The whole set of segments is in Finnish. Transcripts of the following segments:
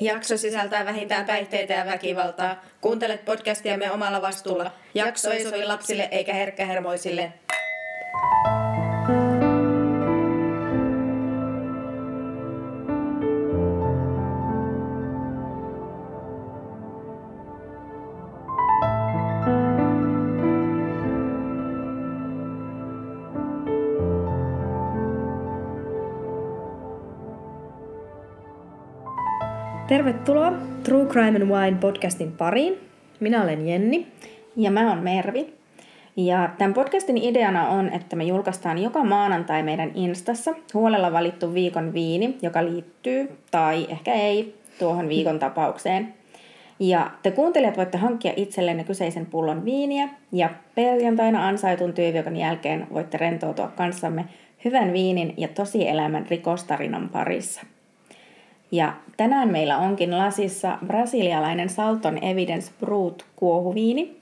Jakso sisältää vähintään päihteitä ja väkivaltaa. Kuuntelet podcastiamme omalla vastuulla. Jakso ei sovi lapsille eikä herkkähermoisille. Tervetuloa True Crime and Wine podcastin pariin. Minä olen Jenni. Ja mä oon Mervi. Ja tämän podcastin ideana on, että me julkaistaan joka maanantai meidän Instassa huolella valittu viikon viini, joka liittyy tai ehkä ei tuohon viikon tapaukseen. Ja te kuuntelijat voitte hankkia itsellenne kyseisen pullon viiniä ja perjantaina ansaitun työviikon jälkeen voitte rentoutua kanssamme hyvän viinin ja tosielämän rikostarinan parissa. Ja tänään meillä onkin lasissa brasilialainen Salton Evidence Brut kuohuviini.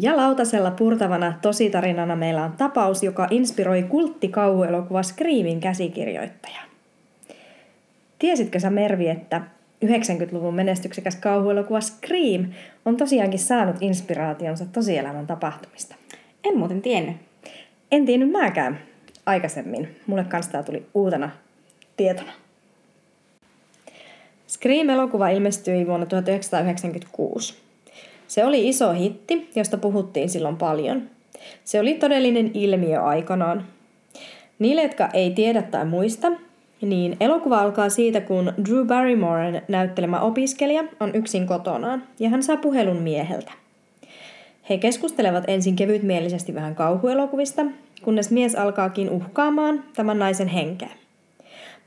Ja lautasella purtavana tositarinana meillä on tapaus, joka inspiroi kulttikauhuelokuva Screamin käsikirjoittaja. Tiesitkö sä Mervi, että 90-luvun menestyksekäs kauhuelokuva Scream on tosiaankin saanut inspiraationsa tosielämän tapahtumista? En muuten tiennyt. En tiennyt mäkään aikaisemmin. Mulle kanssa tää tuli uutena tietona. Scream-elokuva ilmestyi vuonna 1996. Se oli iso hitti, josta puhuttiin silloin paljon. Se oli todellinen ilmiö aikanaan. Niille, jotka ei tiedä tai muista, niin elokuva alkaa siitä, kun Drew Barrymoren näyttelemä opiskelija on yksin kotonaan ja hän saa puhelun mieheltä. He keskustelevat ensin kevytmielisesti vähän kauhuelokuvista, kunnes mies alkaakin uhkaamaan tämän naisen henkeä.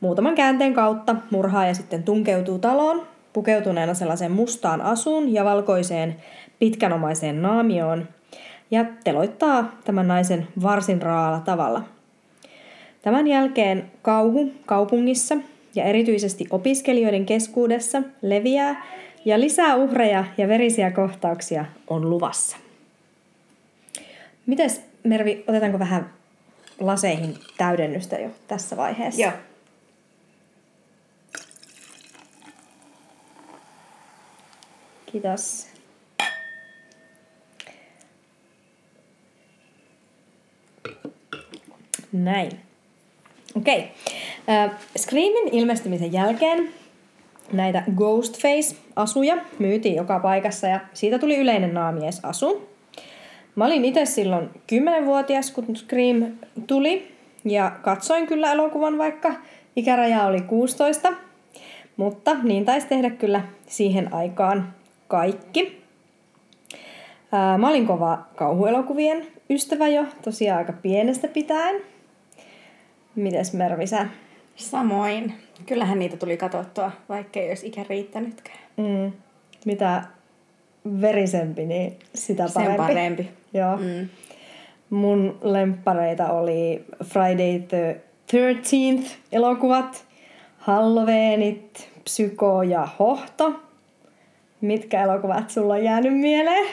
Muutaman käänteen kautta murhaaja sitten tunkeutuu taloon, pukeutuneena sellaiseen mustaan asuun ja valkoiseen pitkänomaiseen naamioon ja teloittaa tämän naisen varsin raalla tavalla. Tämän jälkeen kauhu kaupungissa ja erityisesti opiskelijoiden keskuudessa leviää ja lisää uhreja ja verisiä kohtauksia on luvassa. Mites Mervi, otetaanko vähän laseihin täydennystä jo tässä vaiheessa? Joo. Kiitos. Näin. Okei. Okay. Screamin ilmestymisen jälkeen näitä Ghostface-asuja myytiin joka paikassa ja siitä tuli yleinen naamiesasu. Mä olin itse silloin 10-vuotias, kun Scream tuli ja katsoin kyllä elokuvan, vaikka ikäraja oli 16. Mutta niin taisi tehdä kyllä siihen aikaan kaikki. Ää, mä olin kova kauhuelokuvien ystävä jo, tosiaan aika pienestä pitäen. Mites Mervi sä? Samoin. Kyllähän niitä tuli katsottua, vaikka ei olisi ikä riittänytkään. Mm. Mitä verisempi, niin sitä parempi. Sen parempi. Joo. Mm. Mun lemppareita oli Friday the 13th elokuvat, Halloweenit, Psyko ja Hohto – Mitkä elokuvat sulla on jäänyt mieleen?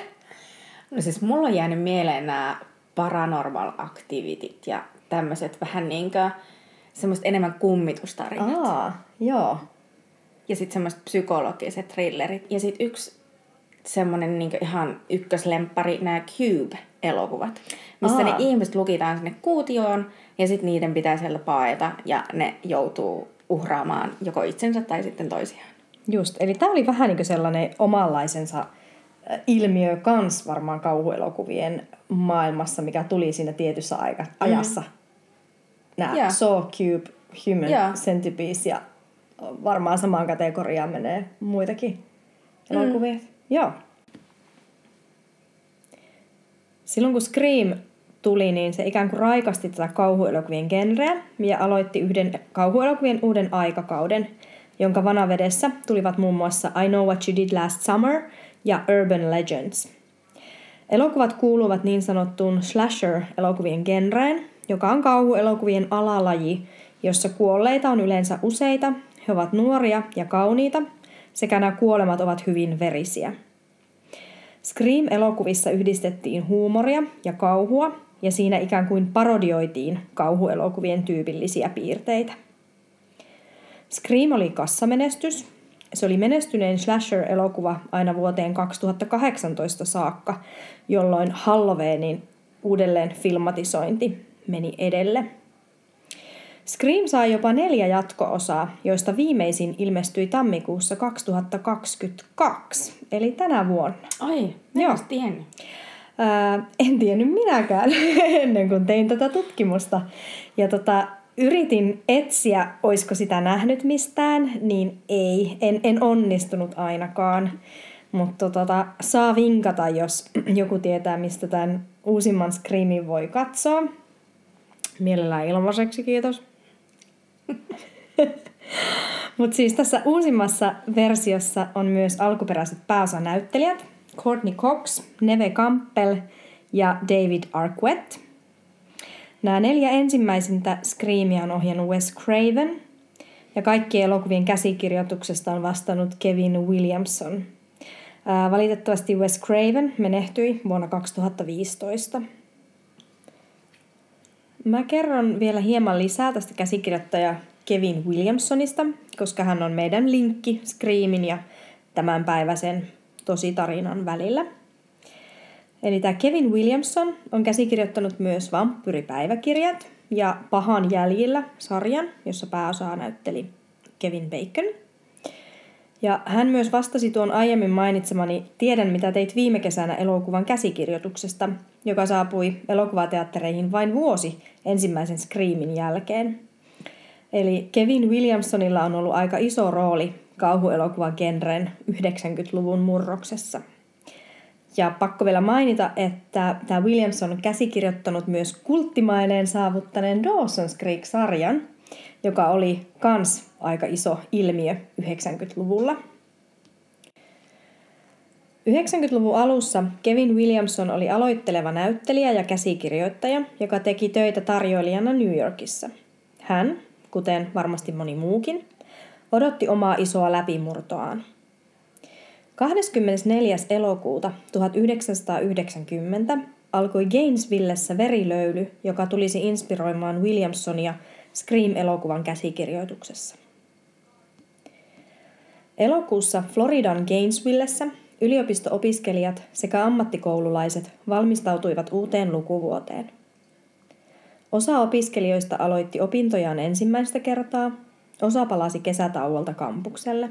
No siis mulla on jäänyt mieleen nämä paranormal activityt ja tämmöiset vähän niinkö semmoiset enemmän kummitustarinat. Aa, joo. Ja sitten semmoiset psykologiset thrillerit. Ja sitten yksi semmoinen niin ihan ykköslemppari, nämä Cube-elokuvat, missä Aa. ne ihmiset lukitaan sinne kuutioon ja sitten niiden pitää siellä paeta ja ne joutuu uhraamaan joko itsensä tai sitten toisiaan. Just, eli tämä oli vähän niin sellainen omanlaisensa ilmiö kans varmaan kauhuelokuvien maailmassa, mikä tuli siinä tietyssä aika, mm. ajassa. Nämä yeah. Saw, Cube, Human yeah. Centipede ja varmaan samaan kategoriaan menee muitakin elokuvia. Mm. Joo. Silloin kun Scream tuli, niin se ikään kuin raikasti tätä kauhuelokuvien genreä ja aloitti yhden kauhuelokuvien uuden aikakauden – jonka vanavedessä tulivat muun muassa I Know What You Did Last Summer ja Urban Legends. Elokuvat kuuluvat niin sanottuun slasher-elokuvien genreen, joka on kauhuelokuvien alalaji, jossa kuolleita on yleensä useita, he ovat nuoria ja kauniita, sekä nämä kuolemat ovat hyvin verisiä. Scream-elokuvissa yhdistettiin huumoria ja kauhua, ja siinä ikään kuin parodioitiin kauhuelokuvien tyypillisiä piirteitä. Scream oli kassamenestys. Se oli menestynein slasher-elokuva aina vuoteen 2018 saakka, jolloin Halloweenin uudelleen filmatisointi meni edelle. Scream sai jopa neljä jatko-osaa, joista viimeisin ilmestyi tammikuussa 2022, eli tänä vuonna. Ai, Joo. tiennyt. Ää, en tiennyt minäkään ennen kuin tein tätä tutkimusta. Ja tota, yritin etsiä, oisko sitä nähnyt mistään, niin ei, en, en onnistunut ainakaan. Mutta tota, saa vinkata, jos joku tietää, mistä tämän uusimman Screamin voi katsoa. Mielellään ilmaiseksi, kiitos. Mutta siis tässä uusimmassa versiossa on myös alkuperäiset pääosanäyttelijät. Courtney Cox, Neve Campbell ja David Arquette. Nämä neljä ensimmäisintä Screamia on ohjannut Wes Craven, ja kaikkien elokuvien käsikirjoituksesta on vastannut Kevin Williamson. Ää, valitettavasti Wes Craven menehtyi vuonna 2015. Mä kerron vielä hieman lisää tästä käsikirjoittaja Kevin Williamsonista, koska hän on meidän linkki Screamin ja tämänpäiväisen tositarinan välillä. Eli tämä Kevin Williamson on käsikirjoittanut myös Vampyripäiväkirjat ja Pahan jäljillä sarjan, jossa pääosaa näytteli Kevin Bacon. Ja hän myös vastasi tuon aiemmin mainitsemani Tiedän mitä teit viime kesänä elokuvan käsikirjoituksesta, joka saapui elokuvateattereihin vain vuosi ensimmäisen Screamin jälkeen. Eli Kevin Williamsonilla on ollut aika iso rooli kauhuelokuvagenren 90-luvun murroksessa. Ja pakko vielä mainita, että tämä Williamson on käsikirjoittanut myös kulttimaineen saavuttaneen Dawson's Creek-sarjan, joka oli kans aika iso ilmiö 90-luvulla. 90-luvun alussa Kevin Williamson oli aloitteleva näyttelijä ja käsikirjoittaja, joka teki töitä tarjoilijana New Yorkissa. Hän, kuten varmasti moni muukin, odotti omaa isoa läpimurtoaan. 24. elokuuta 1990 alkoi Gainesvillessä verilöyly, joka tulisi inspiroimaan Williamsonia Scream-elokuvan käsikirjoituksessa. Elokuussa Floridan Gainesvillessä yliopisto-opiskelijat sekä ammattikoululaiset valmistautuivat uuteen lukuvuoteen. Osa opiskelijoista aloitti opintojaan ensimmäistä kertaa, osa palasi kesätauolta kampukselle.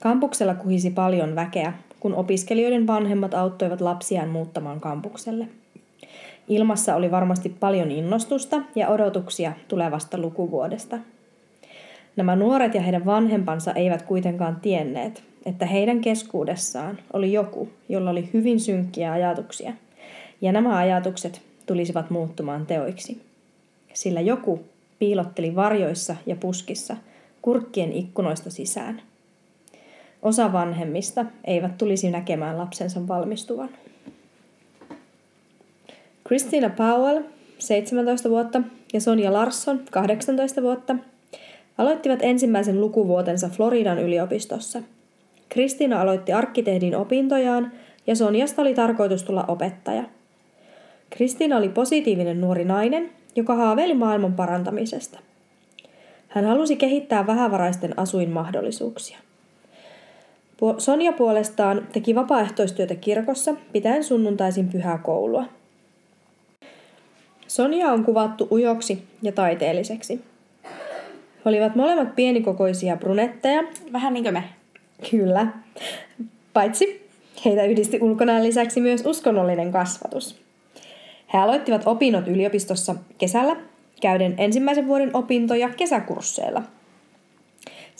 Kampuksella kuhisi paljon väkeä, kun opiskelijoiden vanhemmat auttoivat lapsiaan muuttamaan kampukselle. Ilmassa oli varmasti paljon innostusta ja odotuksia tulevasta lukuvuodesta. Nämä nuoret ja heidän vanhempansa eivät kuitenkaan tienneet, että heidän keskuudessaan oli joku, jolla oli hyvin synkkiä ajatuksia, ja nämä ajatukset tulisivat muuttumaan teoiksi. Sillä joku piilotteli varjoissa ja puskissa kurkkien ikkunoista sisään. Osa vanhemmista eivät tulisi näkemään lapsensa valmistuvan. Christina Powell, 17 vuotta, ja Sonja Larsson, 18 vuotta, aloittivat ensimmäisen lukuvuotensa Floridan yliopistossa. Kristina aloitti arkkitehdin opintojaan ja Sonjasta oli tarkoitus tulla opettaja – Kristiina oli positiivinen nuori nainen, joka haaveili maailman parantamisesta. Hän halusi kehittää vähävaraisten asuinmahdollisuuksia. Sonja puolestaan teki vapaaehtoistyötä kirkossa, pitäen sunnuntaisin pyhää koulua. Sonja on kuvattu ujoksi ja taiteelliseksi. He olivat molemmat pienikokoisia brunetteja. Vähän niin kuin me. Kyllä. Paitsi heitä yhdisti ulkonäön lisäksi myös uskonnollinen kasvatus. He aloittivat opinnot yliopistossa kesällä, käyden ensimmäisen vuoden opintoja kesäkursseilla.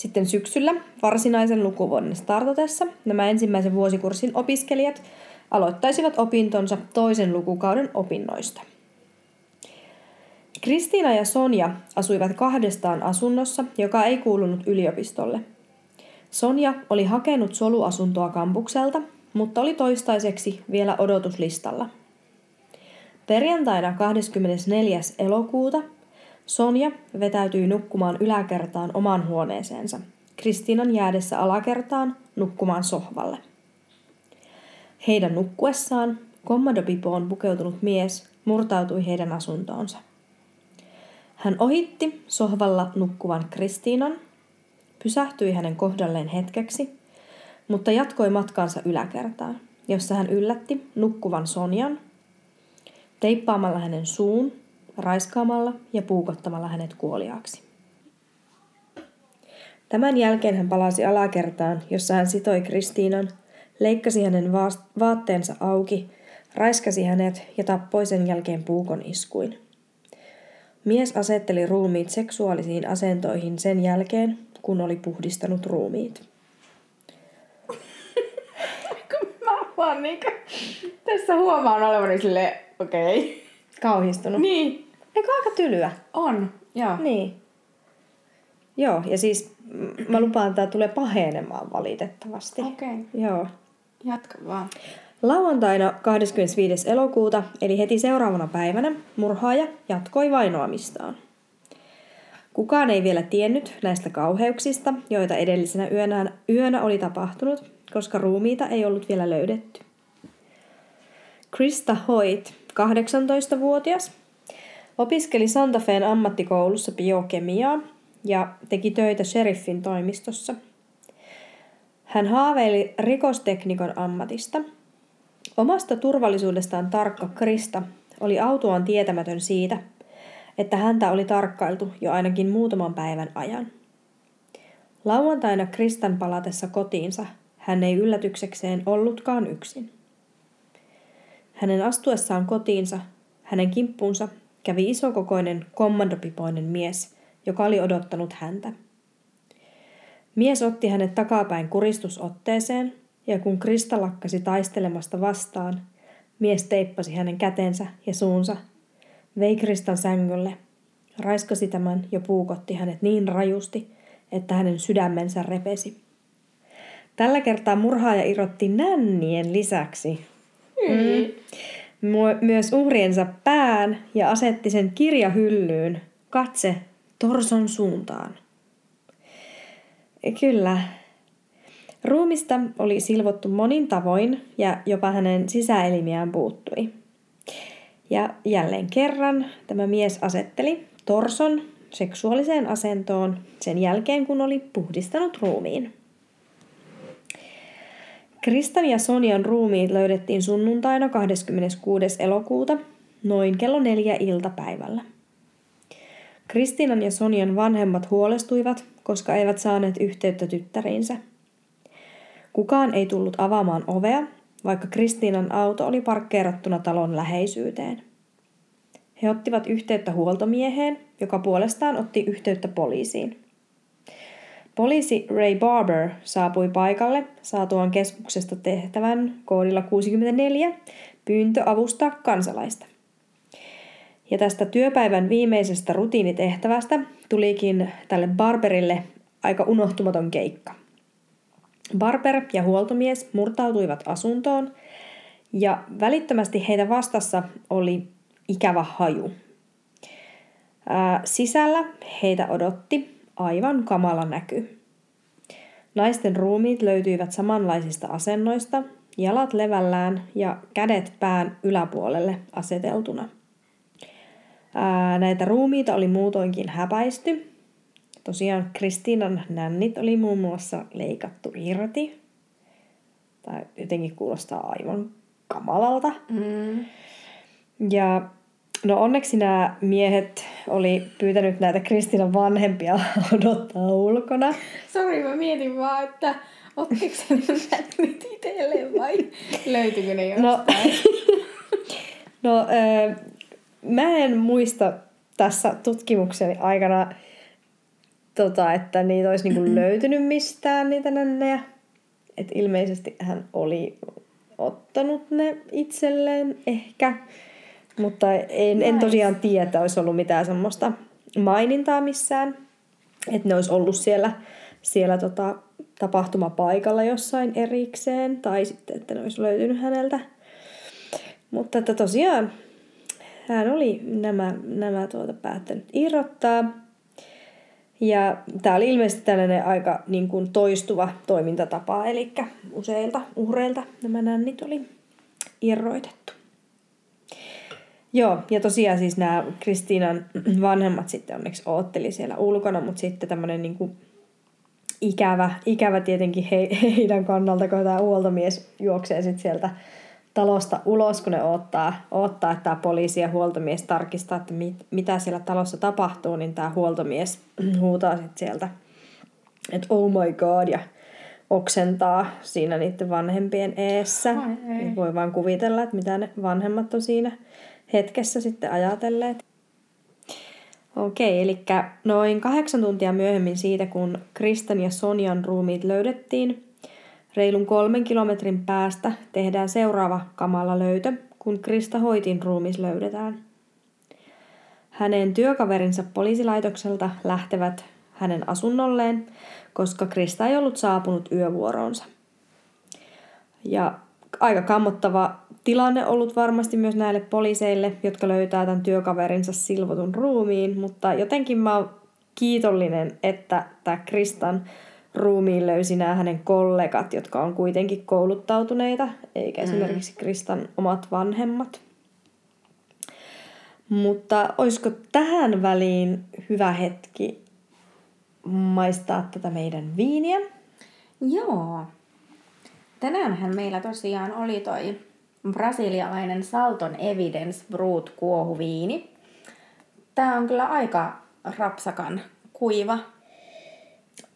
Sitten syksyllä varsinaisen lukuvuoden startatessa nämä ensimmäisen vuosikurssin opiskelijat aloittaisivat opintonsa toisen lukukauden opinnoista. Kristiina ja Sonja asuivat kahdestaan asunnossa, joka ei kuulunut yliopistolle. Sonja oli hakenut soluasuntoa kampukselta, mutta oli toistaiseksi vielä odotuslistalla – Perjantaina 24. elokuuta Sonja vetäytyi nukkumaan yläkertaan oman huoneeseensa, Kristiinan jäädessä alakertaan nukkumaan sohvalle. Heidän nukkuessaan kommandopipoon pukeutunut mies murtautui heidän asuntoonsa. Hän ohitti sohvalla nukkuvan Kristiinan, pysähtyi hänen kohdalleen hetkeksi, mutta jatkoi matkaansa yläkertaan, jossa hän yllätti nukkuvan Sonjan, teippaamalla hänen suun, raiskaamalla ja puukottamalla hänet kuoliaaksi. Tämän jälkeen hän palasi alakertaan, jossa hän sitoi Kristiinan, leikkasi hänen vaatteensa auki, raiskasi hänet ja tappoi sen jälkeen puukon iskuin. Mies asetteli ruumiit seksuaalisiin asentoihin sen jälkeen, kun oli puhdistanut ruumiit. Mä vaan niinku, tässä huomaan olevani sille okei. Okay. Kauhistunut. Niin. Eikö aika tylyä? On, joo. Niin. Joo, ja siis mä lupaan, että tämä tulee pahenemaan valitettavasti. Okei. Okay. Joo. Jatka vaan. Lauantaina 25. elokuuta, eli heti seuraavana päivänä, murhaaja jatkoi vainoamistaan. Kukaan ei vielä tiennyt näistä kauheuksista, joita edellisenä yönä, yönä oli tapahtunut, koska ruumiita ei ollut vielä löydetty. Krista Hoyt, 18-vuotias, opiskeli Santa Feen ammattikoulussa biokemiaa ja teki töitä sheriffin toimistossa. Hän haaveili rikosteknikon ammatista. Omasta turvallisuudestaan tarkka Krista oli autuaan tietämätön siitä, että häntä oli tarkkailtu jo ainakin muutaman päivän ajan. Lauantaina Kristan palatessa kotiinsa hän ei yllätyksekseen ollutkaan yksin. Hänen astuessaan kotiinsa, hänen kimppuunsa kävi isokokoinen kommandopipoinen mies, joka oli odottanut häntä. Mies otti hänet takapäin kuristusotteeseen, ja kun Krista lakkasi taistelemasta vastaan, mies teippasi hänen kätensä ja suunsa, vei Kristan sängylle, raiskasi tämän ja puukotti hänet niin rajusti, että hänen sydämensä repesi. Tällä kertaa murhaaja irrotti nännien lisäksi mm, myös uhriensa pään ja asetti sen kirjahyllyyn katse torson suuntaan. Kyllä. Ruumista oli silvottu monin tavoin ja jopa hänen sisäelimiään puuttui. Ja jälleen kerran tämä mies asetteli torson seksuaaliseen asentoon sen jälkeen, kun oli puhdistanut ruumiin. Kristan ja Sonjan ruumiit löydettiin sunnuntaina 26. elokuuta noin kello neljä iltapäivällä. Kristinan ja Sonjan vanhemmat huolestuivat, koska eivät saaneet yhteyttä tyttäriinsä. Kukaan ei tullut avaamaan ovea, vaikka Kristiinan auto oli parkkeerattuna talon läheisyyteen. He ottivat yhteyttä huoltomieheen, joka puolestaan otti yhteyttä poliisiin. Poliisi Ray Barber saapui paikalle saatuaan keskuksesta tehtävän koodilla 64 pyyntö avustaa kansalaista. Ja tästä työpäivän viimeisestä rutiinitehtävästä tulikin tälle Barberille aika unohtumaton keikka. Barber ja huoltomies murtautuivat asuntoon ja välittömästi heitä vastassa oli ikävä haju. Sisällä heitä odotti aivan kamala näky. Naisten ruumiit löytyivät samanlaisista asennoista, jalat levällään ja kädet pään yläpuolelle aseteltuna. Ää, näitä ruumiita oli muutoinkin häpäisty. Tosiaan Kristiinan nännit oli muun muassa leikattu irti. Tai jotenkin kuulostaa aivan kamalalta. Mm. Ja no onneksi nämä miehet oli pyytänyt näitä Kristinan vanhempia odottaa ulkona. Sori, mä mietin vaan, että ottiko se nyt itselleen vai löytyykö ne no, jostain? No, no äh, mä en muista tässä tutkimukseni aikana, tota, että niitä olisi niinku löytynyt mistään niitä nännejä. Et ilmeisesti hän oli ottanut ne itselleen ehkä. Mutta en, en tosiaan tiedä, että olisi ollut mitään semmoista mainintaa missään. Että ne olisi ollut siellä, siellä tota, tapahtumapaikalla jossain erikseen. Tai sitten, että ne olisi löytynyt häneltä. Mutta että tosiaan hän oli nämä, nämä tuota, päättänyt irrottaa. Ja tämä oli ilmeisesti tällainen aika niin kuin toistuva toimintatapa, eli useilta uhreilta nämä nännit oli irroitettu. Joo, ja tosiaan siis nämä Kristiinan vanhemmat sitten onneksi ootteli siellä ulkona, mutta sitten tämmöinen niin kuin ikävä, ikävä tietenkin he, heidän kannalta, kun tämä huoltomies juoksee sitten sieltä talosta ulos, kun ne odottaa, odottaa että tämä poliisi ja huoltomies tarkistaa, että mit, mitä siellä talossa tapahtuu, niin tämä huoltomies huutaa sitten sieltä, että oh my god, ja oksentaa siinä niiden vanhempien eessä. Niin voi vaan kuvitella, että mitä ne vanhemmat on siinä hetkessä sitten ajatelleet. Okei, eli noin kahdeksan tuntia myöhemmin siitä, kun Kristan ja Sonjan ruumiit löydettiin, reilun kolmen kilometrin päästä tehdään seuraava kamala löytö, kun Krista Hoitin ruumis löydetään. Hänen työkaverinsa poliisilaitokselta lähtevät hänen asunnolleen, koska Krista ei ollut saapunut yövuoroonsa. Ja aika kammottava tilanne ollut varmasti myös näille poliiseille, jotka löytää tämän työkaverinsa silvotun ruumiin, mutta jotenkin mä oon kiitollinen, että tämä Kristan ruumiin löysi nämä hänen kollegat, jotka on kuitenkin kouluttautuneita, eikä mm. esimerkiksi Kristan omat vanhemmat. Mutta olisiko tähän väliin hyvä hetki maistaa tätä meidän viiniä? Joo. Tänäänhän meillä tosiaan oli toi brasilialainen Salton Evidence Brut kuohuviini. Tää on kyllä aika rapsakan kuiva.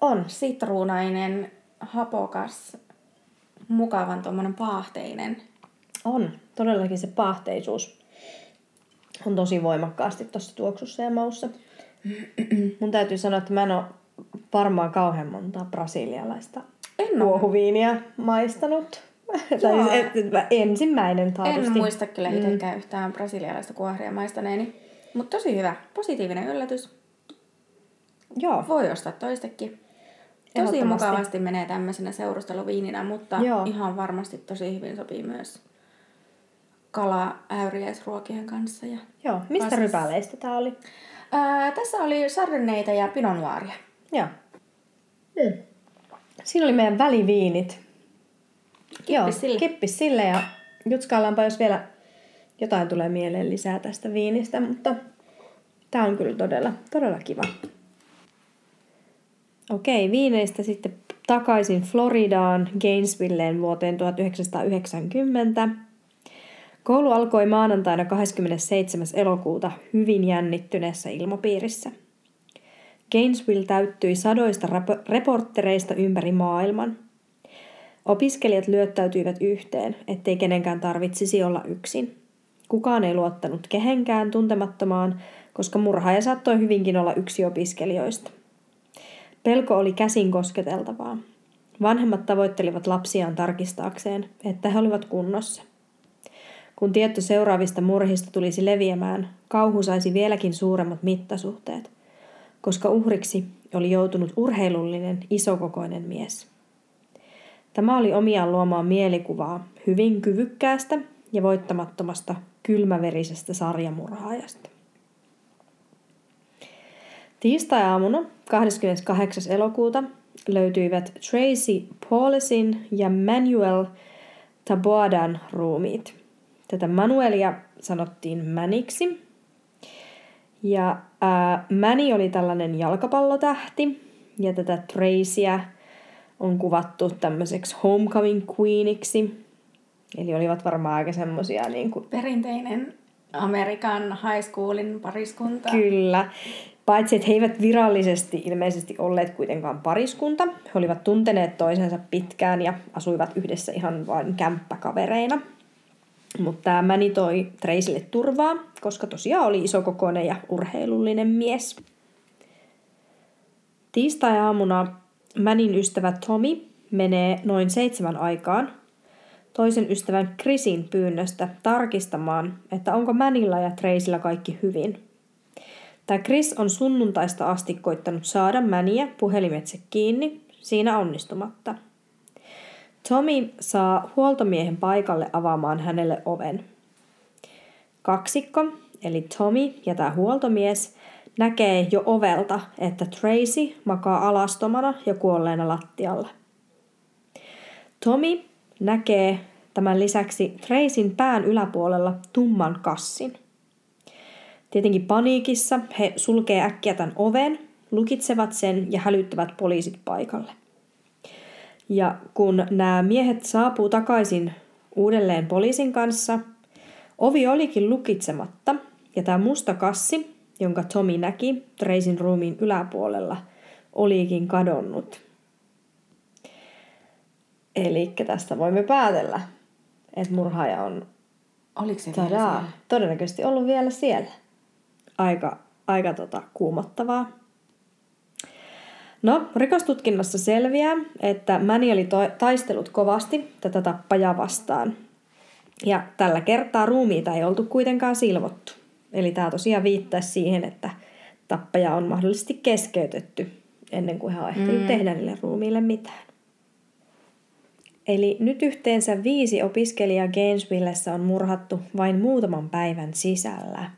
On. Sitruunainen, hapokas, mukavan tuommoinen paahteinen. On. Todellakin se paahteisuus on tosi voimakkaasti tuossa tuoksussa ja maussa. Mun täytyy sanoa, että mä en ole varmaan kauhean monta brasilialaista en kuohuviiniä maistanut. tai siis et, et, ensimmäinen taatusti. En muista kyllä mm. itsekään yhtään brasilialaista kuohria maistaneeni. Mutta tosi hyvä. Positiivinen yllätys. Joo. Voi ostaa toistekin. Tosi mukavasti menee tämmöisenä seurusteluviininä, mutta Joo. ihan varmasti tosi hyvin sopii myös kala äyriäisruokien kanssa. Ja Joo, mistä Pasis... rypäleistä tämä oli? Ää, tässä oli sardenneita ja pinot noiria. Joo. Mm. Siinä oli meidän väliviinit. Kippis Joo, sille. kippis sille ja jutskaillaanpa, jos vielä jotain tulee mieleen lisää tästä viinistä, mutta tämä on kyllä todella, todella kiva. Okei, viineistä sitten takaisin Floridaan, Gainesvilleen vuoteen 1990. Koulu alkoi maanantaina 27. elokuuta hyvin jännittyneessä ilmapiirissä. Gainesville täyttyi sadoista reporttereista ympäri maailman. Opiskelijat lyöttäytyivät yhteen, ettei kenenkään tarvitsisi olla yksin. Kukaan ei luottanut kehenkään tuntemattomaan, koska murhaaja saattoi hyvinkin olla yksi opiskelijoista. Pelko oli käsin kosketeltavaa. Vanhemmat tavoittelivat lapsiaan tarkistaakseen, että he olivat kunnossa. Kun tieto seuraavista murhista tulisi leviämään, kauhu saisi vieläkin suuremmat mittasuhteet, koska uhriksi oli joutunut urheilullinen, isokokoinen mies. Tämä oli omiaan luomaan mielikuvaa hyvin kyvykkäästä ja voittamattomasta kylmäverisestä sarjamurhaajasta. Tiistai-aamuna 28. elokuuta löytyivät Tracy Paulisin ja Manuel Taboadan ruumiit. Tätä Manuelia sanottiin Mäniksi. Ja ää, Manny oli tällainen jalkapallotähti, ja tätä Tracyä on kuvattu tämmöiseksi homecoming queeniksi. Eli olivat varmaan aika semmosia niin kuin... Perinteinen Amerikan high schoolin pariskunta. Kyllä. Paitsi, että he eivät virallisesti ilmeisesti olleet kuitenkaan pariskunta. He olivat tunteneet toisensa pitkään ja asuivat yhdessä ihan vain kämppäkavereina. Mutta tämä Mäni toi Treisille turvaa, koska tosiaan oli isokokoinen ja urheilullinen mies. Tiistai-aamuna Mänin ystävä Tommy menee noin seitsemän aikaan toisen ystävän Chrisin pyynnöstä tarkistamaan, että onko Mänillä ja Treisillä kaikki hyvin – Tämä Chris on sunnuntaista asti koittanut saada Mäniä puhelimetse kiinni, siinä onnistumatta. Tommy saa huoltomiehen paikalle avaamaan hänelle oven. Kaksikko, eli Tommy ja tämä huoltomies, näkee jo ovelta, että Tracy makaa alastomana ja kuolleena lattialla. Tommy näkee tämän lisäksi Tracyn pään yläpuolella tumman kassin. Tietenkin paniikissa he sulkee äkkiä tämän oven, lukitsevat sen ja hälyttävät poliisit paikalle. Ja kun nämä miehet saapuu takaisin uudelleen poliisin kanssa, ovi olikin lukitsematta ja tämä musta kassi, jonka Tommy näki Tracyn ruumiin yläpuolella, olikin kadonnut. Eli tästä voimme päätellä, että murhaaja on Oliko se tadaa, vielä siellä? todennäköisesti ollut vielä siellä. Aika, aika tota, kuumottavaa. No, rikostutkinnassa selviää, että Manny oli to- taistellut kovasti tätä tappajaa vastaan. Ja tällä kertaa ruumiita ei oltu kuitenkaan silvottu. Eli tämä tosiaan viittaisi siihen, että tappaja on mahdollisesti keskeytetty ennen kuin hän on ehtinyt mm. tehdä niille ruumiille mitään. Eli nyt yhteensä viisi opiskelijaa Gainesvillessä on murhattu vain muutaman päivän sisällä.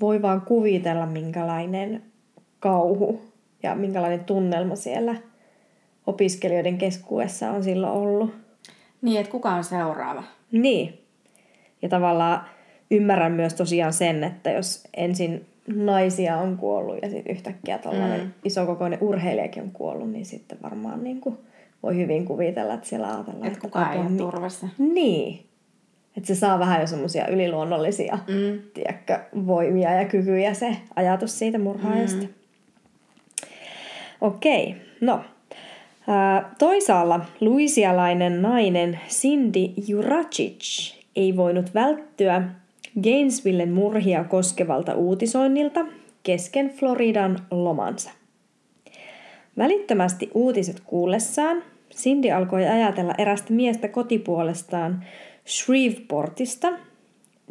Voi vaan kuvitella, minkälainen kauhu ja minkälainen tunnelma siellä opiskelijoiden keskuudessa on silloin ollut. Niin, että kuka on seuraava? Niin. Ja tavallaan ymmärrän myös tosiaan sen, että jos ensin naisia on kuollut ja sitten yhtäkkiä tällainen mm. isokokoinen urheilijakin on kuollut, niin sitten varmaan niin kuin voi hyvin kuvitella, että siellä ajatellaan, Että kuka ei ole turvassa. Niin. Että se saa vähän jo semmoisia yliluonnollisia Mm. tiedätkö, voimia ja kykyjä se ajatus siitä murhaajasta. Mm. Okei, no. Toisaalla luisialainen nainen Cindy Juracic ei voinut välttyä Gainesvillen murhia koskevalta uutisoinnilta kesken Floridan lomansa. Välittömästi uutiset kuullessaan Cindy alkoi ajatella erästä miestä kotipuolestaan Shreveportista,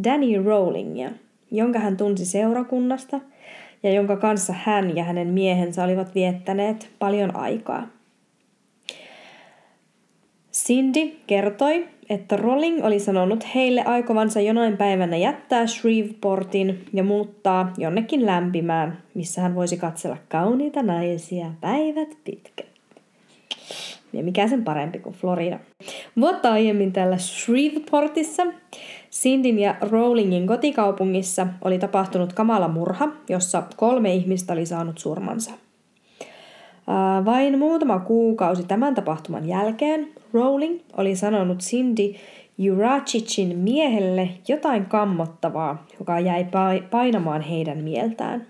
Danny Rowlingia, jonka hän tunsi seurakunnasta ja jonka kanssa hän ja hänen miehensä olivat viettäneet paljon aikaa. Cindy kertoi, että Rowling oli sanonut heille aikovansa jonain päivänä jättää Shreveportin ja muuttaa jonnekin lämpimään, missä hän voisi katsella kauniita naisia päivät pitkät. Ja mikä sen parempi kuin Florida. Vuotta aiemmin täällä Shreveportissa, Cindyn ja Rowlingin kotikaupungissa oli tapahtunut kamala murha, jossa kolme ihmistä oli saanut surmansa. Vain muutama kuukausi tämän tapahtuman jälkeen Rowling oli sanonut Cindy Juracicin miehelle jotain kammottavaa, joka jäi pai- painamaan heidän mieltään.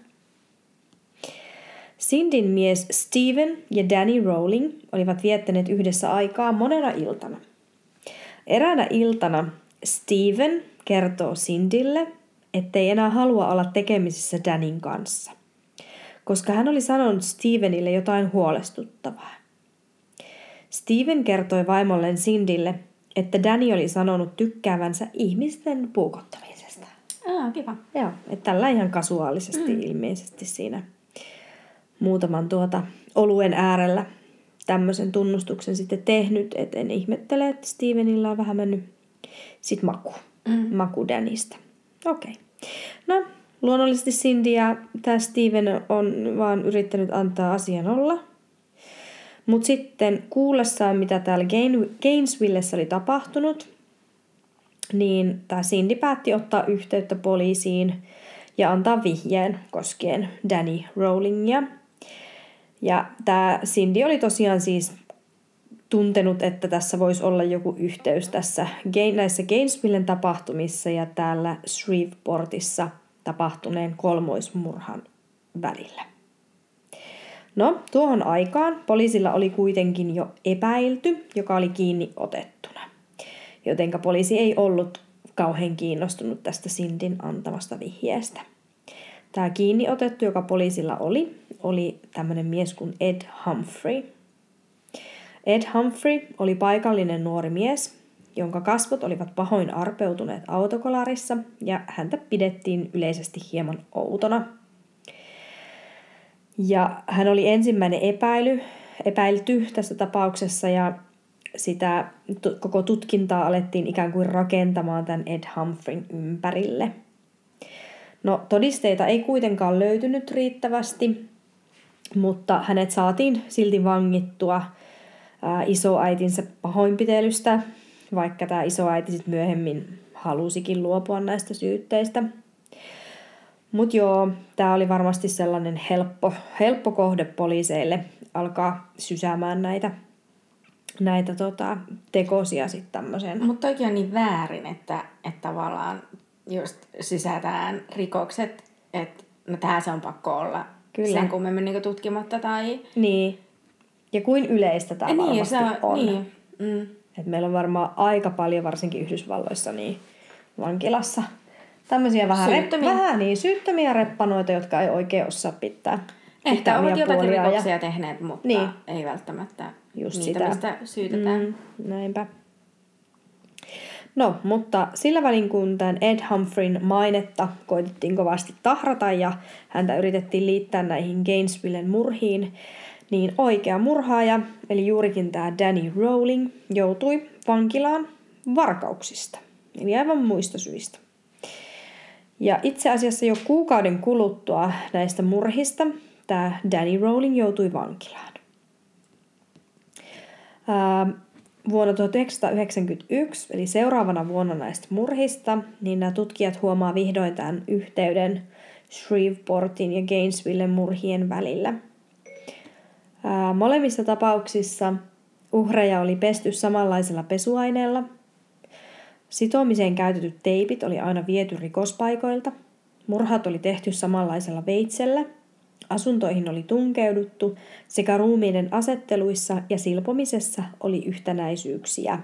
Cindyn mies Steven ja Danny Rowling olivat viettäneet yhdessä aikaa monena iltana. Eräänä iltana Steven kertoo Cindylle, ettei enää halua olla tekemisissä Danin kanssa, koska hän oli sanonut Stevenille jotain huolestuttavaa. Steven kertoi vaimolleen Cindylle, että Danny oli sanonut tykkäävänsä ihmisten puukottamisesta. Ah, kiva. Joo, että tällä ihan kasuaalisesti mm. ilmeisesti siinä muutaman tuota oluen äärellä tämmöisen tunnustuksen sitten tehnyt, että en ihmettele, että Stevenillä on vähän mennyt sit maku, mm. maku Danista. Okei. Okay. No, luonnollisesti Cindy ja tämä Steven on vaan yrittänyt antaa asian olla. Mutta sitten kuullessaan, mitä täällä Gain- Gainesvillessä oli tapahtunut, niin tämä Cindy päätti ottaa yhteyttä poliisiin ja antaa vihjeen koskien Danny Rowlingia. Ja tämä Cindy oli tosiaan siis tuntenut, että tässä voisi olla joku yhteys tässä näissä Gainesvillen tapahtumissa ja täällä Shreveportissa tapahtuneen kolmoismurhan välillä. No, tuohon aikaan poliisilla oli kuitenkin jo epäilty, joka oli kiinni otettuna. Jotenka poliisi ei ollut kauhean kiinnostunut tästä Sindin antamasta vihjeestä. Tämä kiinni otettu, joka poliisilla oli, oli tämmöinen mies kuin Ed Humphrey. Ed Humphrey oli paikallinen nuori mies, jonka kasvot olivat pahoin arpeutuneet autokolarissa ja häntä pidettiin yleisesti hieman outona. Ja hän oli ensimmäinen epäily, epäilty tässä tapauksessa ja sitä koko tutkintaa alettiin ikään kuin rakentamaan tämän Ed Humphreyn ympärille. No todisteita ei kuitenkaan löytynyt riittävästi, mutta hänet saatiin silti vangittua isoäitinsä pahoinpitelystä, vaikka tämä isoäiti sitten myöhemmin halusikin luopua näistä syytteistä. Mutta joo, tämä oli varmasti sellainen helppo, helppo kohde poliiseille alkaa sysäämään näitä, näitä tota, tekosia sitten tämmöiseen. Mutta toki on niin väärin, että, että tavallaan just sysätään rikokset, että no tähän se on pakko olla Kyllä. sen kummemmin niin tutkimatta tai... Niin. Ja kuin yleistä tämä niin, varmasti se on. on. Niin. Mm. Et meillä on varmaan aika paljon, varsinkin Yhdysvalloissa, niin vankilassa tämmöisiä vähän, rep, Syyttömiä. vähän niin, syyttömiä reppanoita, jotka ei oikein osaa pitää. Ehkä ovat jotakin rikoksia tehneet, mutta Niin. ei välttämättä Just niitä, sitä. mistä syytetään. Mm, näinpä. No, mutta sillä välin kun tämän Ed Humphreyn mainetta koitettiin kovasti tahrata ja häntä yritettiin liittää näihin Gainesvillen murhiin, niin oikea murhaaja, eli juurikin tämä Danny Rowling, joutui vankilaan varkauksista, eli aivan muista syistä. Ja itse asiassa jo kuukauden kuluttua näistä murhista tämä Danny Rowling joutui vankilaan. Ää, vuonna 1991, eli seuraavana vuonna näistä murhista, niin nämä tutkijat huomaa vihdoin tämän yhteyden Shreveportin ja Gainesvillen murhien välillä. Ää, molemmissa tapauksissa uhreja oli pesty samanlaisella pesuaineella. Sitomiseen käytetyt teipit oli aina viety rikospaikoilta. Murhat oli tehty samanlaisella veitsellä. Asuntoihin oli tunkeuduttu sekä ruumiiden asetteluissa ja silpomisessa oli yhtenäisyyksiä.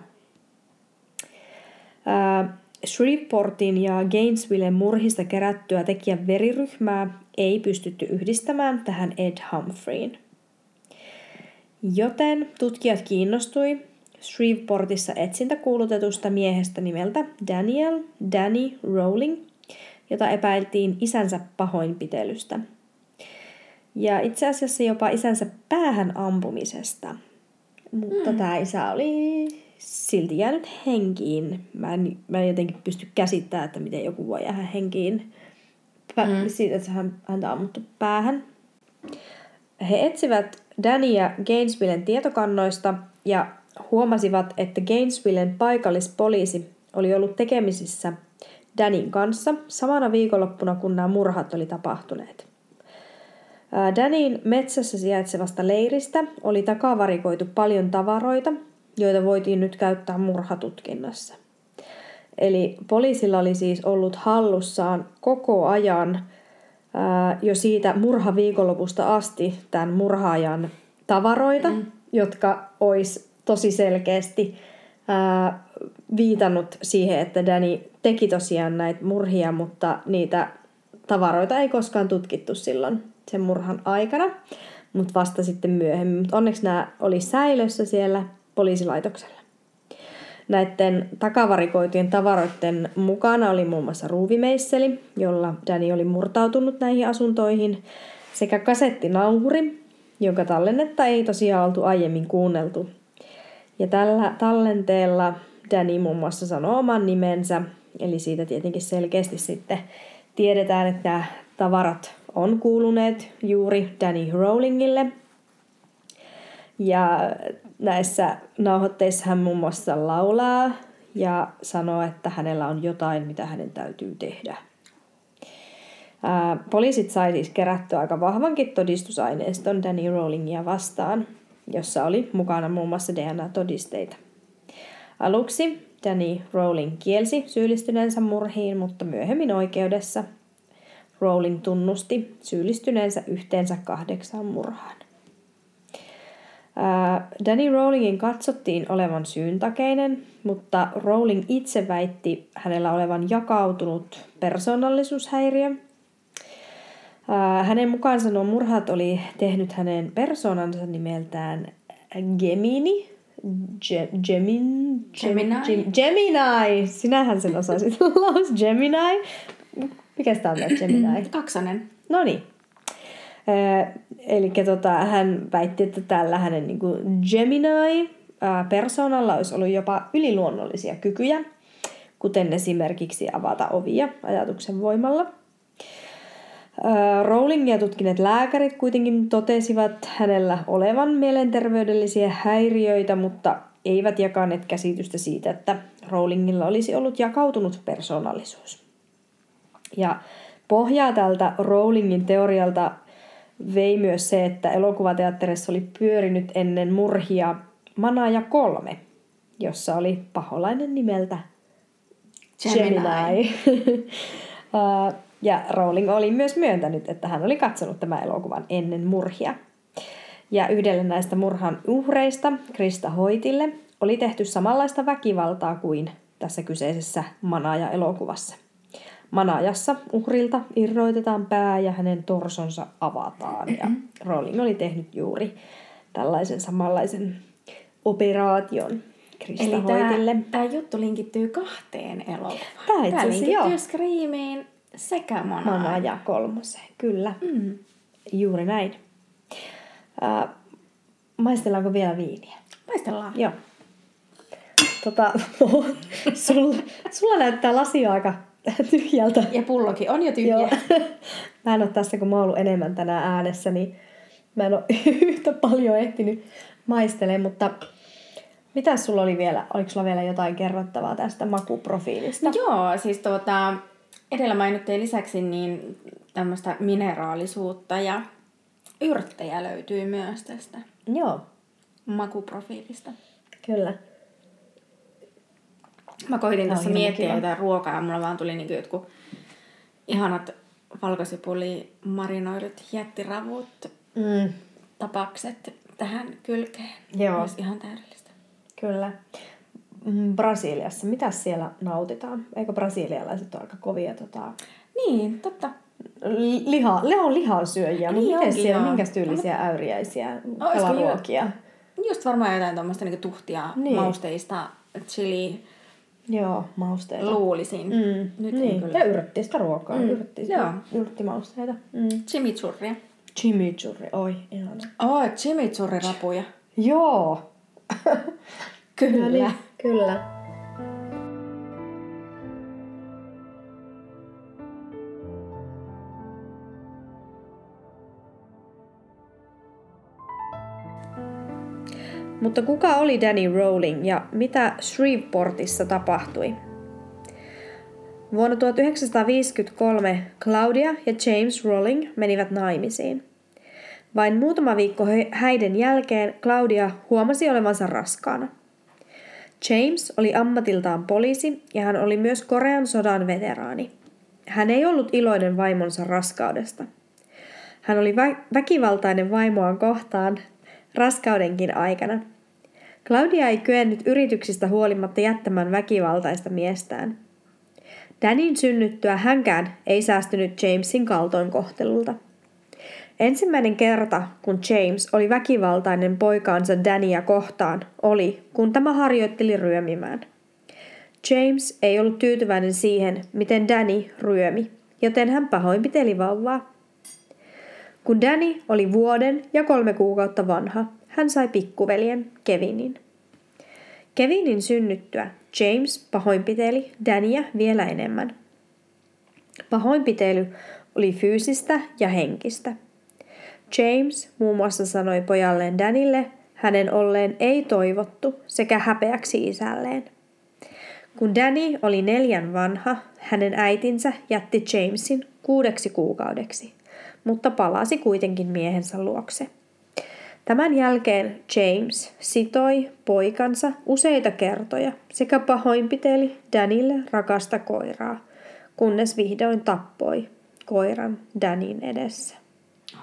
Ää, Shreveportin ja Gainesvillen murhista kerättyä tekijän veriryhmää ei pystytty yhdistämään tähän Ed Humphreyin. Joten tutkijat kiinnostui Shreveportissa etsintäkuulutetusta miehestä nimeltä Daniel Danny Rowling, jota epäiltiin isänsä pahoinpitelystä. Ja itse asiassa jopa isänsä päähän ampumisesta. Mutta mm. tämä isä oli silti jäänyt henkiin. Mä en, mä en jotenkin pysty käsittämään, että miten joku voi jäädä henkiin pä- mm. siitä, että hän, häntä ammuttu päähän. He etsivät Dania Gainesvillen tietokannoista ja huomasivat, että Gainesvillen paikallispoliisi oli ollut tekemisissä Danin kanssa samana viikonloppuna, kun nämä murhat oli tapahtuneet. Danin metsässä sijaitsevasta leiristä oli takavarikoitu paljon tavaroita, joita voitiin nyt käyttää murhatutkinnassa. Eli poliisilla oli siis ollut hallussaan koko ajan jo siitä murhaviikonlopusta asti tämän murhaajan tavaroita, mm. jotka olisi tosi selkeästi ää, viitannut siihen, että Danny teki tosiaan näitä murhia, mutta niitä tavaroita ei koskaan tutkittu silloin sen murhan aikana, mutta vasta sitten myöhemmin. Mut onneksi nämä oli säilössä siellä poliisilaitoksella. Näiden takavarikoitujen tavaroiden mukana oli muun muassa ruuvimeisseli, jolla Danny oli murtautunut näihin asuntoihin, sekä kasettinauhuri, jonka tallennetta ei tosiaan oltu aiemmin kuunneltu. Ja tällä tallenteella Danny muun muassa sanoo oman nimensä, eli siitä tietenkin selkeästi sitten tiedetään, että nämä tavarat on kuuluneet juuri Danny Rowlingille. Ja näissä nauhoitteissa hän muun muassa laulaa ja sanoo, että hänellä on jotain, mitä hänen täytyy tehdä. Ää, poliisit sai siis kerättyä aika vahvankin todistusaineiston Danny Rowlingia vastaan, jossa oli mukana muun muassa DNA-todisteita. Aluksi Danny Rowling kielsi syyllistyneensä murhiin, mutta myöhemmin oikeudessa Rowling tunnusti syyllistyneensä yhteensä kahdeksaan murhaan. Danny Rowlingin katsottiin olevan syyntakeinen, mutta Rowling itse väitti hänellä olevan jakautunut persoonallisuushäiriö. Hänen mukaansa nuo murhat oli tehnyt hänen persoonansa nimeltään Gemini. Ge, Gemin, Gemini? Gem, Gemini! Sinähän sen osasit Gemini. Mikä sitä on tämä Gemini? Kaksonen. No niin. Eli tota, hän väitti, että tällä hänen niin kuin Gemini-persoonalla olisi ollut jopa yliluonnollisia kykyjä, kuten esimerkiksi avata ovia ajatuksen voimalla. Ää, Rowlingia tutkineet lääkärit kuitenkin totesivat hänellä olevan mielenterveydellisiä häiriöitä, mutta eivät jakaneet käsitystä siitä, että Rowlingilla olisi ollut jakautunut persoonallisuus. Ja Pohjaa tältä Rowlingin teorialta vei myös se, että elokuvateatterissa oli pyörinyt ennen murhia Manaja kolme, jossa oli paholainen nimeltä Gemini. Gemini. Ja Rowling oli myös myöntänyt, että hän oli katsonut tämän elokuvan ennen murhia. Ja yhdelle näistä murhan uhreista, Krista Hoitille, oli tehty samanlaista väkivaltaa kuin tässä kyseisessä Manaja-elokuvassa. Manajassa uhrilta irroitetaan pää ja hänen torsonsa avataan. Ja Rowling oli tehnyt juuri tällaisen samanlaisen operaation Krista Eli Hoitille. tämä juttu linkittyy kahteen elokuvaan. Itse Tää asiassa, linkittyy joo. Screamiin sekä Monaan. Manaja kolmoseen, kyllä. Mm. Juuri näin. Äh, maistellaanko vielä viiniä? Maistellaan. Joo. Tota, sulla, sulla näyttää lasi aika tyhjältä. Ja pullokin on jo tyhjä. Joo. Mä en ole tässä, kun mä oon ollut enemmän tänään äänessä, niin mä en ole yhtä paljon ehtinyt maistelemaan, mutta mitä sulla oli vielä? Oliko sulla vielä jotain kerrottavaa tästä makuprofiilista? No joo, siis tuota, edellä mainittujen lisäksi niin tämmöistä mineraalisuutta ja yrttejä löytyy myös tästä Joo, makuprofiilista. kyllä. Mä koitin tässä miettiä kiva. jotain ruokaa ja mulla vaan tuli niinku jotkut ihanat valkosipuli marinoidut jättiravut Mm, tapakset tähän kylkeen. Joo. Olisi ihan täydellistä. kyllä. Mm, Brasiliassa, mitä siellä nautitaan? Eikö brasilialaiset ole aika kovia tota, Niin, totta. liha, ne on lihansyöjiä, mutta Niin miten onkin, siellä, minkä tyylisiä äyriäisiä Olisiko kalaruokia? Just varmaan jotain tuommoista niinku tuhtia Niin. niin. mausteista chili Joo, mausteita. luulisin. Mm, Nyt niin. kyllä. Ja yrttistä ruokaa, mm. yrtti, joo. yrttimausteita. Mm. Chimichurria. Chimichurri, oi, ihana. Oh, chimichurri-rapuja. Joo, Kyllä. No niin, kyllä. Mutta kuka oli Danny Rowling ja mitä Shreveportissa tapahtui? Vuonna 1953 Claudia ja James Rowling menivät naimisiin. Vain muutama viikko häiden jälkeen Claudia huomasi olevansa raskaana. James oli ammatiltaan poliisi ja hän oli myös Korean sodan veteraani. Hän ei ollut iloinen vaimonsa raskaudesta. Hän oli vä- väkivaltainen vaimoaan kohtaan raskaudenkin aikana. Claudia ei kyennyt yrityksistä huolimatta jättämään väkivaltaista miestään. Danin synnyttyä hänkään ei säästynyt Jamesin kaltoinkohtelulta. Ensimmäinen kerta, kun James oli väkivaltainen poikaansa Dania kohtaan, oli, kun tämä harjoitteli ryömimään. James ei ollut tyytyväinen siihen, miten Danny ryömi, joten hän pahoinpiteli vauvaa. Kun Danny oli vuoden ja kolme kuukautta vanha, hän sai pikkuveljen Kevinin. Kevinin synnyttyä James pahoinpiteli Dania vielä enemmän. Pahoinpitely oli fyysistä ja henkistä. James muun muassa sanoi pojalleen Danille hänen olleen ei-toivottu sekä häpeäksi isälleen. Kun Danny oli neljän vanha, hänen äitinsä jätti Jamesin kuudeksi kuukaudeksi, mutta palasi kuitenkin miehensä luokse. Tämän jälkeen James sitoi poikansa useita kertoja sekä pahoinpiteli Danille rakasta koiraa, kunnes vihdoin tappoi koiran Danin edessä.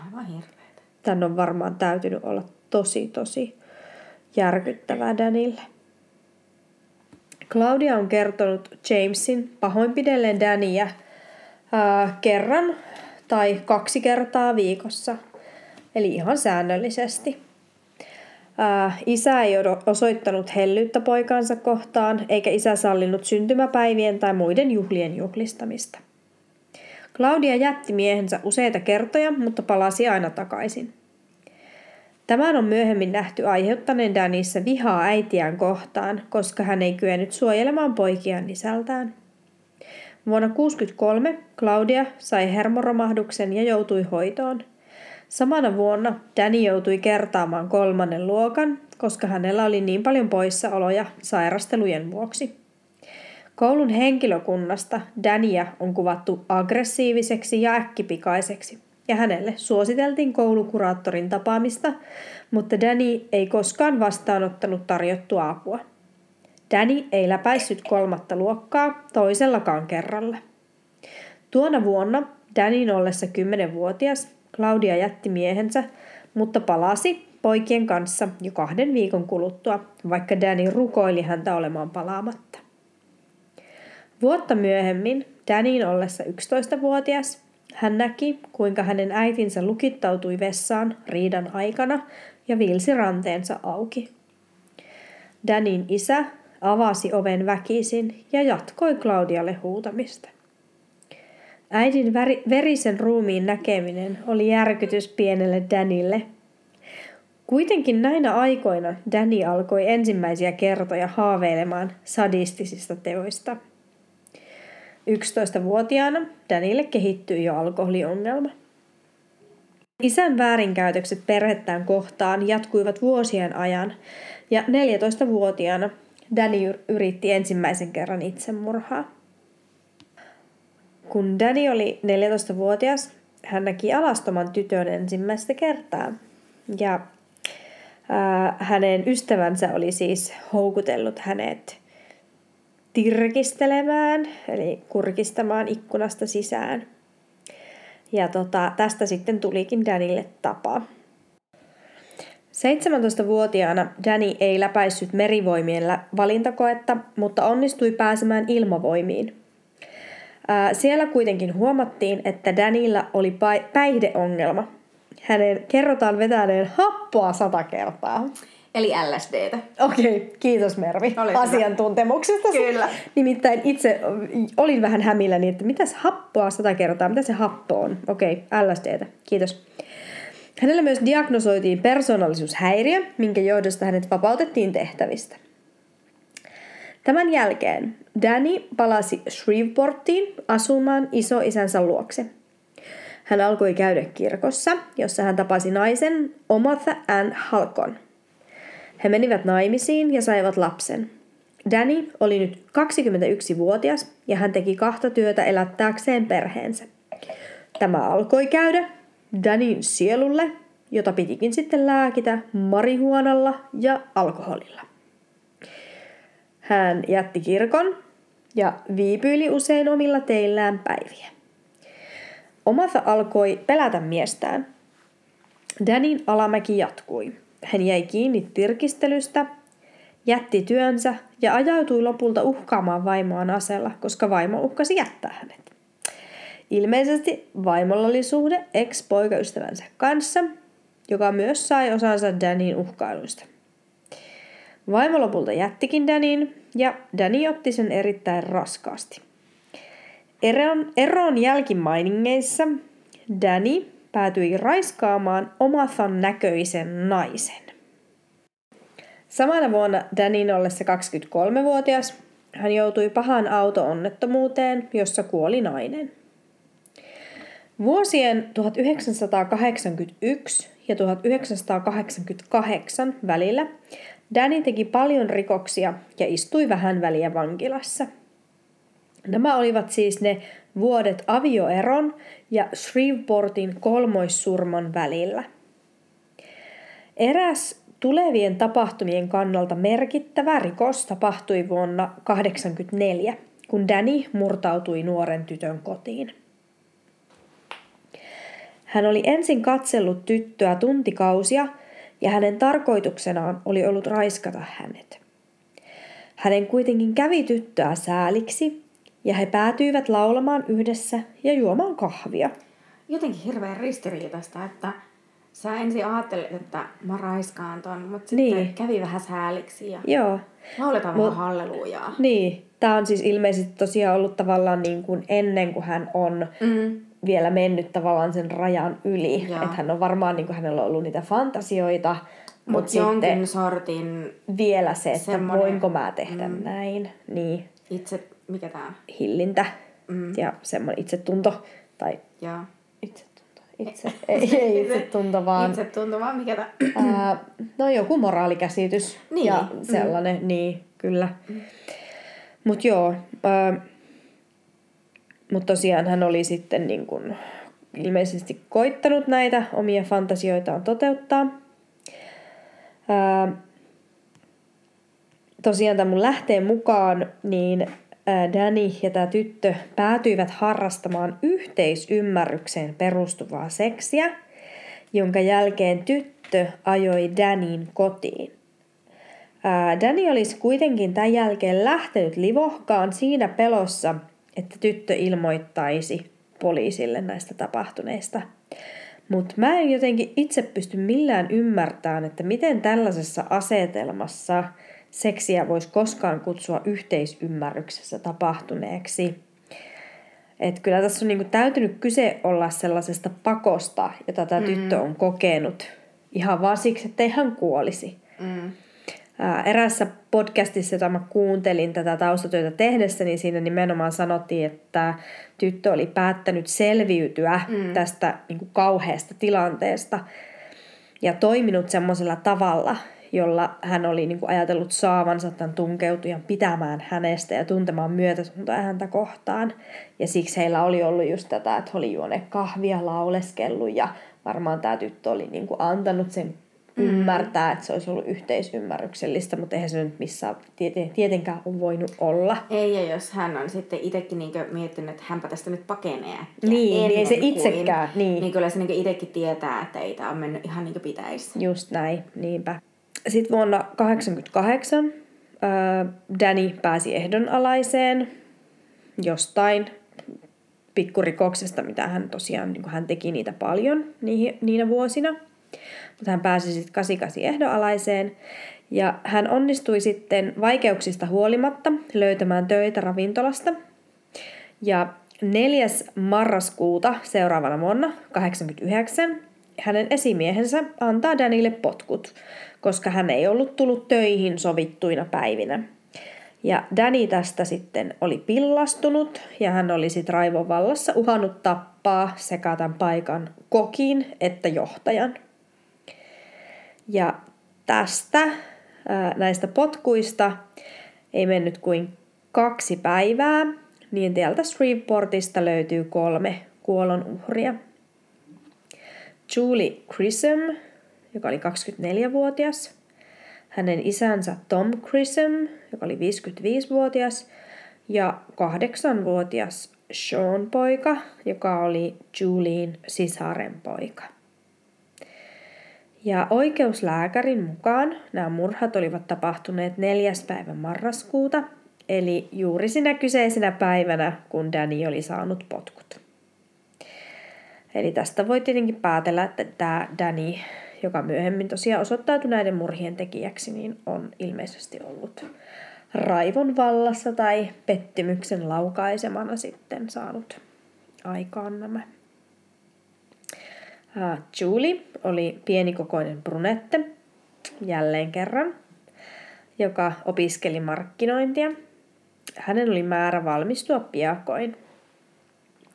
Aivan hirveetä. Tän on varmaan täytynyt olla tosi, tosi järkyttävää Danille. Claudia on kertonut Jamesin pahoinpidelleen Dania ää, kerran tai kaksi kertaa viikossa, eli ihan säännöllisesti. Ää, isä ei osoittanut hellyyttä poikansa kohtaan, eikä isä sallinut syntymäpäivien tai muiden juhlien juhlistamista. Claudia jätti miehensä useita kertoja, mutta palasi aina takaisin. Tämän on myöhemmin nähty aiheuttaneen Danissa vihaa äitiään kohtaan, koska hän ei kyennyt suojelemaan poikiaan isältään. Vuonna 1963 Claudia sai hermoromahduksen ja joutui hoitoon. Samana vuonna Danny joutui kertaamaan kolmannen luokan, koska hänellä oli niin paljon poissaoloja sairastelujen vuoksi. Koulun henkilökunnasta Dania on kuvattu aggressiiviseksi ja äkkipikaiseksi, ja hänelle suositeltiin koulukuraattorin tapaamista, mutta Danny ei koskaan vastaanottanut tarjottua apua. Danny ei läpäissyt kolmatta luokkaa toisellakaan kerralla. Tuona vuonna Danin ollessa 10-vuotias Claudia jätti miehensä, mutta palasi poikien kanssa jo kahden viikon kuluttua, vaikka Danny rukoili häntä olemaan palaamatta. Vuotta myöhemmin, Danin ollessa 11-vuotias, hän näki, kuinka hänen äitinsä lukittautui vessaan riidan aikana ja viilsi ranteensa auki. Danin isä avasi oven väkisin ja jatkoi Claudialle huutamista. Äidin väri, verisen ruumiin näkeminen oli järkytys pienelle Danille. Kuitenkin näinä aikoina Danny alkoi ensimmäisiä kertoja haaveilemaan sadistisista teoista. 11-vuotiaana Danille kehittyi jo alkoholiongelma. Isän väärinkäytökset perhettään kohtaan jatkuivat vuosien ajan ja 14-vuotiaana Danny yritti ensimmäisen kerran itsemurhaa. Kun Danny oli 14-vuotias, hän näki alastoman tytön ensimmäistä kertaa. Ja ää, hänen ystävänsä oli siis houkutellut hänet tirkistelemään, eli kurkistamaan ikkunasta sisään. Ja tota, tästä sitten tulikin Danille tapa. 17-vuotiaana Danny ei läpäissyt merivoimien valintakoetta, mutta onnistui pääsemään ilmavoimiin. Siellä kuitenkin huomattiin, että Danilla oli päihdeongelma. Hänen kerrotaan vetäneen happoa sata kertaa. Eli LSDtä. Okei, okay, kiitos Mervi Oli asiantuntemuksesta. Kyllä. Nimittäin itse olin vähän hämilläni, että mitäs happoa sata kertaa, mitä se happo on? Okei, okay, LSDtä, kiitos. Hänellä myös diagnosoitiin persoonallisuushäiriö, minkä johdosta hänet vapautettiin tehtävistä. Tämän jälkeen Danny palasi Shreveportiin asumaan isoisänsä luokse. Hän alkoi käydä kirkossa, jossa hän tapasi naisen Omatha Ann Halkon. He menivät naimisiin ja saivat lapsen. Danny oli nyt 21-vuotias ja hän teki kahta työtä elättääkseen perheensä. Tämä alkoi käydä Danin sielulle, jota pitikin sitten lääkitä marihuonalla ja alkoholilla. Hän jätti kirkon ja viipyili usein omilla teillään päiviä. Omatha alkoi pelätä miestään. Danin alamäki jatkui. Hän jäi kiinni tirkistelystä, jätti työnsä ja ajautui lopulta uhkaamaan vaimoaan asella, koska vaimo uhkasi jättää hänet. Ilmeisesti vaimolla oli suhde ex-poikaystävänsä kanssa, joka myös sai osansa Danin uhkailuista. Vaimo lopulta jättikin Danin ja Dani otti sen erittäin raskaasti. Eron, eron jälkimainingeissa Dani päätyi raiskaamaan Omathan näköisen naisen. Samana vuonna Danin ollessa 23-vuotias hän joutui pahaan auto-onnettomuuteen, jossa kuoli nainen. Vuosien 1981 ja 1988 välillä Danny teki paljon rikoksia ja istui vähän väliä vankilassa. Nämä olivat siis ne vuodet avioeron ja Shreveportin kolmoissurman välillä. Eräs tulevien tapahtumien kannalta merkittävä rikos tapahtui vuonna 1984, kun Danny murtautui nuoren tytön kotiin. Hän oli ensin katsellut tyttöä tuntikausia ja hänen tarkoituksenaan oli ollut raiskata hänet. Hänen kuitenkin kävi tyttöä sääliksi ja he päätyivät laulamaan yhdessä ja juomaan kahvia. Jotenkin hirveän ristiriitaista, että sä ensin ajattelit, että mä raiskaan ton, mutta sitten niin. kävi vähän sääliksi ja Joo. lauletaan Mut, vähän hallelujaa. Niin, tämä on siis ilmeisesti tosiaan ollut tavallaan niin kuin ennen kuin hän on mm vielä mennyt tavallaan sen rajan yli. Että hän on varmaan, niin kuin hänellä on ollut niitä fantasioita, mutta Mut jonkin sortin vielä se, että semmoinen, voinko mä tehdä mm, näin. Niin. Itse, mikä tää Hillintä mm. ja semmoinen itsetunto. Tai ja. itsetunto. Itse, ei, ei itsetunto, vaan... Itsetunto, vaan mikä tää? Ää, no joku moraalikäsitys. Niin. Ja sellainen, mm. niin, kyllä. Mm. Mutta joo, ää, mutta tosiaan hän oli sitten niin kun ilmeisesti koittanut näitä omia fantasioitaan toteuttaa. Ää, tosiaan tämän mun lähteen mukaan, niin Danny ja tämä tyttö päätyivät harrastamaan yhteisymmärrykseen perustuvaa seksiä, jonka jälkeen tyttö ajoi Danin kotiin. Danny olisi kuitenkin tämän jälkeen lähtenyt livohkaan siinä pelossa, että tyttö ilmoittaisi poliisille näistä tapahtuneista. Mutta mä en jotenkin itse pysty millään ymmärtämään, että miten tällaisessa asetelmassa – seksiä voisi koskaan kutsua yhteisymmärryksessä tapahtuneeksi. Et kyllä tässä on niinku täytynyt kyse olla sellaisesta pakosta, jota tämä mm. tyttö on kokenut ihan vaan siksi, että hän kuolisi. Mm. Erässä podcastissa, jota mä kuuntelin tätä taustatyötä tehdessä, niin siinä nimenomaan sanottiin, että tyttö oli päättänyt selviytyä mm. tästä niin kuin kauheasta tilanteesta ja toiminut semmoisella tavalla, jolla hän oli niin kuin ajatellut saavansa tämän tunkeutujan pitämään hänestä ja tuntemaan myötätuntoa häntä kohtaan. Ja siksi heillä oli ollut just tätä, että oli juone kahvia lauleskellut ja varmaan tämä tyttö oli niin kuin antanut sen mm. ymmärtää, että se olisi ollut yhteisymmärryksellistä, mutta eihän se nyt missään tietenkään ole voinut olla. Ei, ja jos hän on sitten itsekin niin miettinyt, että hänpä tästä nyt pakenee. Niin, niin ei se itsekään. Kuin, niin. niin kyllä se niin itsekin tietää, että ei tämä ole mennyt ihan niin kuin pitäisi. Just näin, niinpä. Sitten vuonna 1988 äh, Danny pääsi ehdonalaiseen jostain pikkurikoksesta, mitä hän tosiaan, niin hän teki niitä paljon niihin, niinä vuosina. Mutta hän pääsi sitten 88 ehdonalaiseen ja hän onnistui sitten vaikeuksista huolimatta löytämään töitä ravintolasta. Ja 4. marraskuuta seuraavana vuonna 89 hänen esimiehensä antaa Danille potkut, koska hän ei ollut tullut töihin sovittuina päivinä. Ja Danny tästä sitten oli pillastunut ja hän oli sitten raivon vallassa uhannut tappaa sekä tämän paikan kokin että johtajan. Ja tästä näistä potkuista ei mennyt kuin kaksi päivää, niin täältä Shreveportista löytyy kolme kuolonuhria. Julie Grissom, joka oli 24-vuotias, hänen isänsä Tom Grissom, joka oli 55-vuotias, ja kahdeksanvuotias Sean poika, joka oli Julien sisaren poika. Ja oikeuslääkärin mukaan nämä murhat olivat tapahtuneet neljäs päivä marraskuuta, eli juuri sinä kyseisenä päivänä, kun Danny oli saanut potkut. Eli tästä voi tietenkin päätellä, että tämä Danny, joka myöhemmin tosiaan osoittautui näiden murhien tekijäksi, niin on ilmeisesti ollut raivon vallassa tai pettymyksen laukaisemana sitten saanut aikaan nämä. Julie oli pienikokoinen brunette, jälleen kerran, joka opiskeli markkinointia. Hänen oli määrä valmistua piakoin.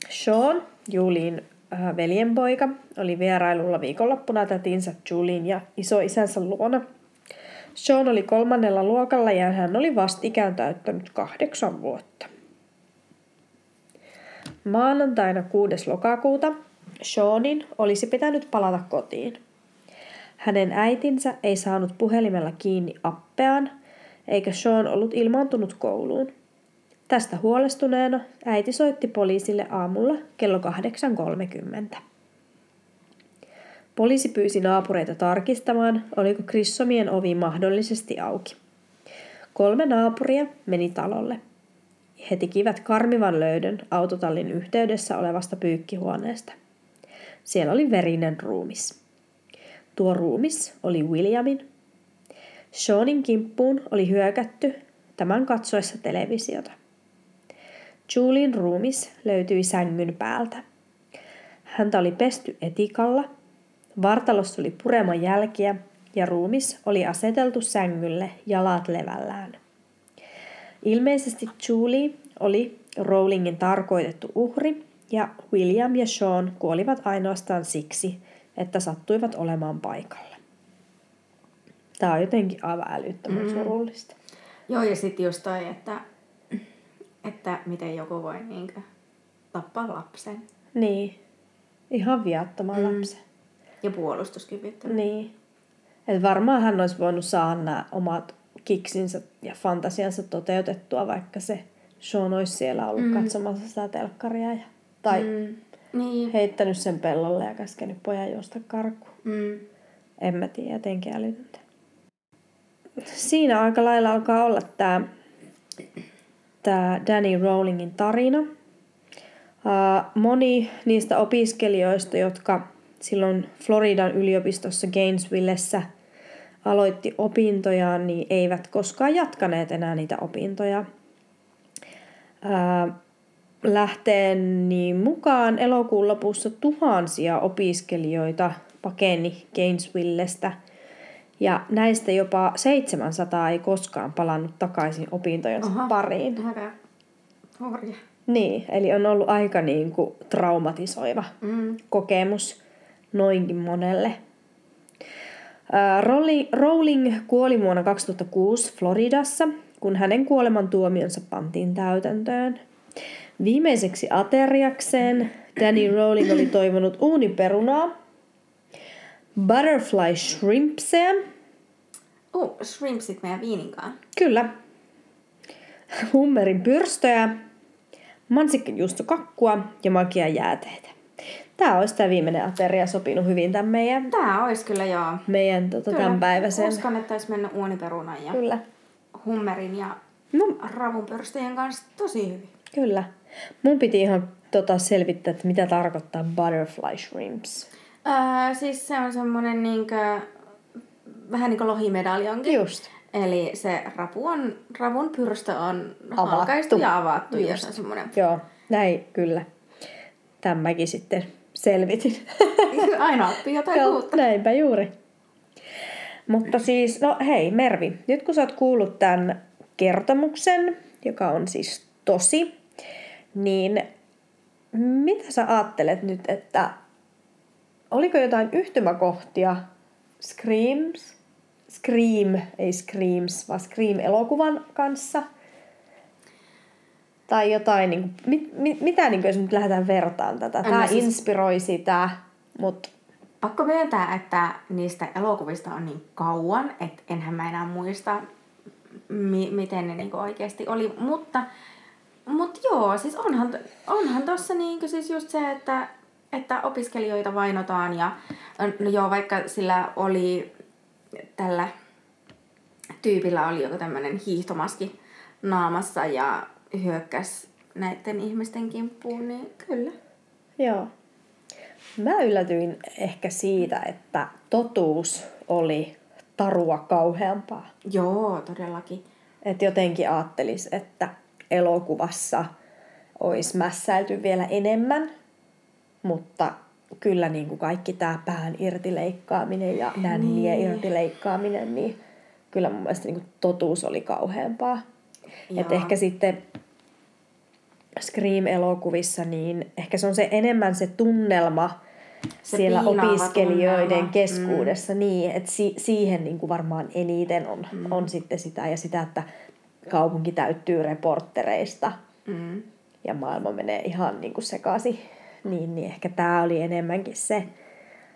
Sean, Julin Äh, veljenpoika oli vierailulla viikonloppuna tätinsä Julin ja isoisänsä luona. Sean oli kolmannella luokalla ja hän oli vastikään täyttänyt kahdeksan vuotta. Maanantaina 6. lokakuuta Seanin olisi pitänyt palata kotiin. Hänen äitinsä ei saanut puhelimella kiinni appeaan, eikä Sean ollut ilmaantunut kouluun. Tästä huolestuneena äiti soitti poliisille aamulla kello 8.30. Poliisi pyysi naapureita tarkistamaan, oliko Krissomien ovi mahdollisesti auki. Kolme naapuria meni talolle. He tekivät karmivan löydön autotallin yhteydessä olevasta pyykkihuoneesta. Siellä oli verinen ruumis. Tuo ruumis oli Williamin. Seanin kimppuun oli hyökätty tämän katsoessa televisiota. Julin ruumis löytyi sängyn päältä. Häntä oli pesty etikalla, vartalossa oli pureman jälkiä ja ruumis oli aseteltu sängylle jalat levällään. Ilmeisesti Julie oli Rowlingin tarkoitettu uhri ja William ja Sean kuolivat ainoastaan siksi, että sattuivat olemaan paikalla. Tämä on jotenkin aivan älyttömän mm. surullista. Joo, ja sitten just toi, että että miten joku voi niinkö tappaa lapsen Niin. Ihan viattoman mm. lapsen. ja puolustuskyvyttömän. Niin. Et varmaan hän olisi voinut saada nämä omat kiksinsä ja fantasiansa toteutettua, vaikka se Sean olisi siellä ollut mm. katsomassa sitä telkkaria. Ja, tai mm. Niin. heittänyt sen pellolle ja käskenyt pojan juosta karkuun. Mm. En mä tiedä, jotenkin älytöntä. Siinä aika lailla alkaa olla tämä tää Danny Rowlingin tarina. Uh, moni niistä opiskelijoista, jotka silloin Floridan yliopistossa Gainesvillessä aloitti opintojaan, niin eivät koskaan jatkaneet enää niitä opintoja. Uh, lähteeni mukaan elokuun lopussa tuhansia opiskelijoita pakeni Gainesvillestä ja näistä jopa 700 ei koskaan palannut takaisin opintojensa Aha. pariin. Hurja. Niin, eli on ollut aika niin kuin traumatisoiva Mm. kokemus noinkin monelle. Rowling kuoli vuonna 2006 Floridassa, kun hänen kuolemantuomionsa pantiin täytäntöön. Viimeiseksi ateriakseen Danny Rowling oli toivonut uuniperunaa, butterfly shrimpseä, Oh, shrimpsit meidän viininkaan. kyllä, hummerin pyrstöjä, mansikkajuustokakkua ja makia jääteitä. Tämä olisi tämä viimeinen ateria sopinut hyvin tämän meidän, Tää olisi kyllä joo. meidän tota, tämän päiväisen. Uskon, että olisi mennyt uuniperunan ja Kyllä. hummerin ja No, ravunpyrstöjen kanssa tosi hyvin. kyllä. Mun piti ihan tota, selvittää, että mitä tarkoittaa butterfly shrimps. Öö, siis se on semmonen niinkö, vähän niin kuin lohimedaljonkin. Just. Eli se rapu on, ravun pyrstö on Avattu. halkaistu ja avattu. Ja Just. se on Joo, näin kyllä. Tämäkin sitten selvitin. aina oppii jotain Joo, uutta. näinpä juuri. Mutta siis, no hei Mervi, nyt kun sä oot kuullut tämän kertomuksen, joka on siis tosi, niin mitä sä ajattelet nyt, että oliko jotain yhtymäkohtia Screams, Scream, ei Screams, vaan Scream-elokuvan kanssa? Tai jotain, niin kuin, mit, mit, mitä niin kuin, jos nyt lähdetään vertaan tätä? Tämä mä siis- inspiroi sitä, mutta Pakko myöntää, että niistä elokuvista on niin kauan, että enhän mä enää muista, mi- miten ne niinku oikeasti oli. Mutta, mutta joo, siis onhan, onhan tossa niinku siis just se, että, että opiskelijoita vainotaan ja no joo, vaikka sillä oli tällä tyypillä oli joku tämmöinen hiihtomaski naamassa ja hyökkäs näiden ihmisten kimppuun, niin kyllä. Joo. Mä yllätyin ehkä siitä, että totuus oli tarua kauheampaa. Joo, todellakin. Että jotenkin ajattelis, että elokuvassa olisi mässäilty vielä enemmän, mutta kyllä niin kuin kaikki tämä pään irtileikkaaminen ja nännien Niin. irtileikkaaminen, niin kyllä mun mielestä niin kuin totuus oli kauheampaa. Että Joo. ehkä sitten Scream-elokuvissa, niin ehkä se on se enemmän se tunnelma Se siellä opiskelijoiden tunnelma. keskuudessa, mm. niin, että si- siihen niin kuin varmaan eniten on, mm. on sitten sitä ja sitä, että kaupunki täyttyy reporttereista Mm. ja maailma menee ihan niin kuin sekaisin, niin, niin ehkä tämä oli enemmänkin se,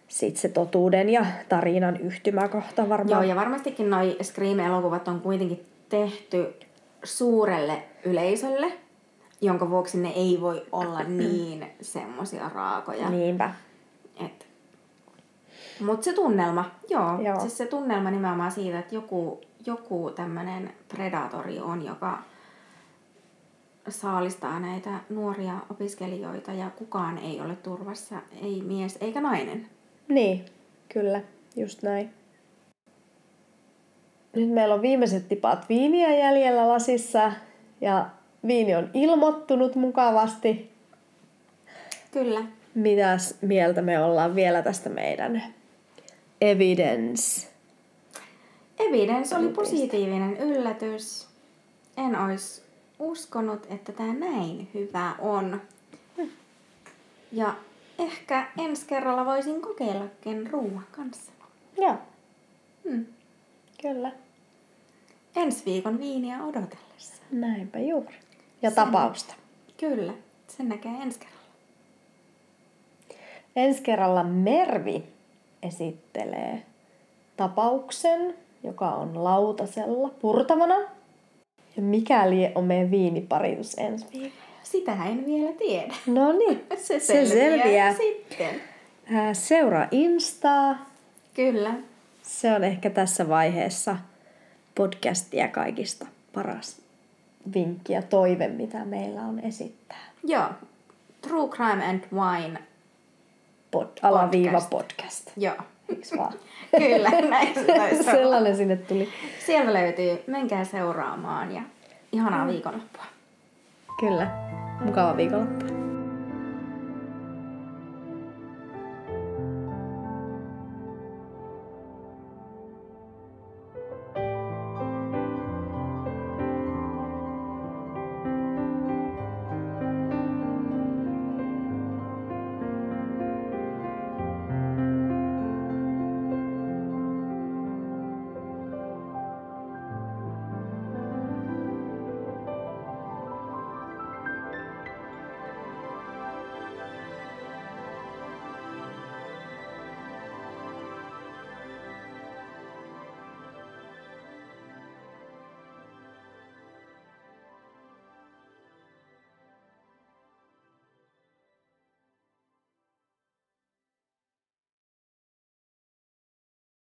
sit se totuuden ja tarinan yhtymäkohta varmaan. Joo, ja varmastikin noi Scream-elokuvat on kuitenkin tehty suurelle yleisölle, jonka vuoksi ne ei voi olla niin semmosia raakoja. Niinpä. Et. Mut se tunnelma, joo, Joo. joo. Siis se tunnelma nimenomaan siitä, että joku, joku tämmönen predatori on, joka saalistaa näitä nuoria opiskelijoita ja kukaan ei ole turvassa, ei mies eikä nainen. Niin, kyllä, just näin. Nyt meillä on viimeiset tipat viiniä jäljellä lasissa ja viini on ilmoittunut mukavasti. Kyllä. Mitäs mieltä me ollaan vielä tästä meidän evidence? Evidence oli positiivinen yllätys. En olisi uskonut, että tämä näin hyvä on. Ja ehkä ensi kerralla voisin kokeillakin ruoan kanssa. Joo, Hmm. kyllä. Ensi viikon viiniä odotellessa. Näinpä juuri. ja tapausta. Kyllä, sen näkee ensi kerralla. Ensi kerralla Mervi esittelee tapauksen, joka on lautasella purtavana. Ja mikäli on meidän viiniparitus ensi viikolla. Sitä en vielä tiedä. No niin, Se se selviää. sitten. Ää, Seuraa Instaa. Kyllä. Se on ehkä tässä vaiheessa podcastia kaikista paras vinkki ja toive, mitä meillä on esittää. Joo. True Crime and Wine. Pod, alaviiva Podcast. podcast. Joo. Eiks vaan? Kyllä, näin se. Sellainen sinne tuli. Sieltä löytyy. Menkää seuraamaan ja ihanaa viikonloppua. Kyllä. Mukava viikonloppu.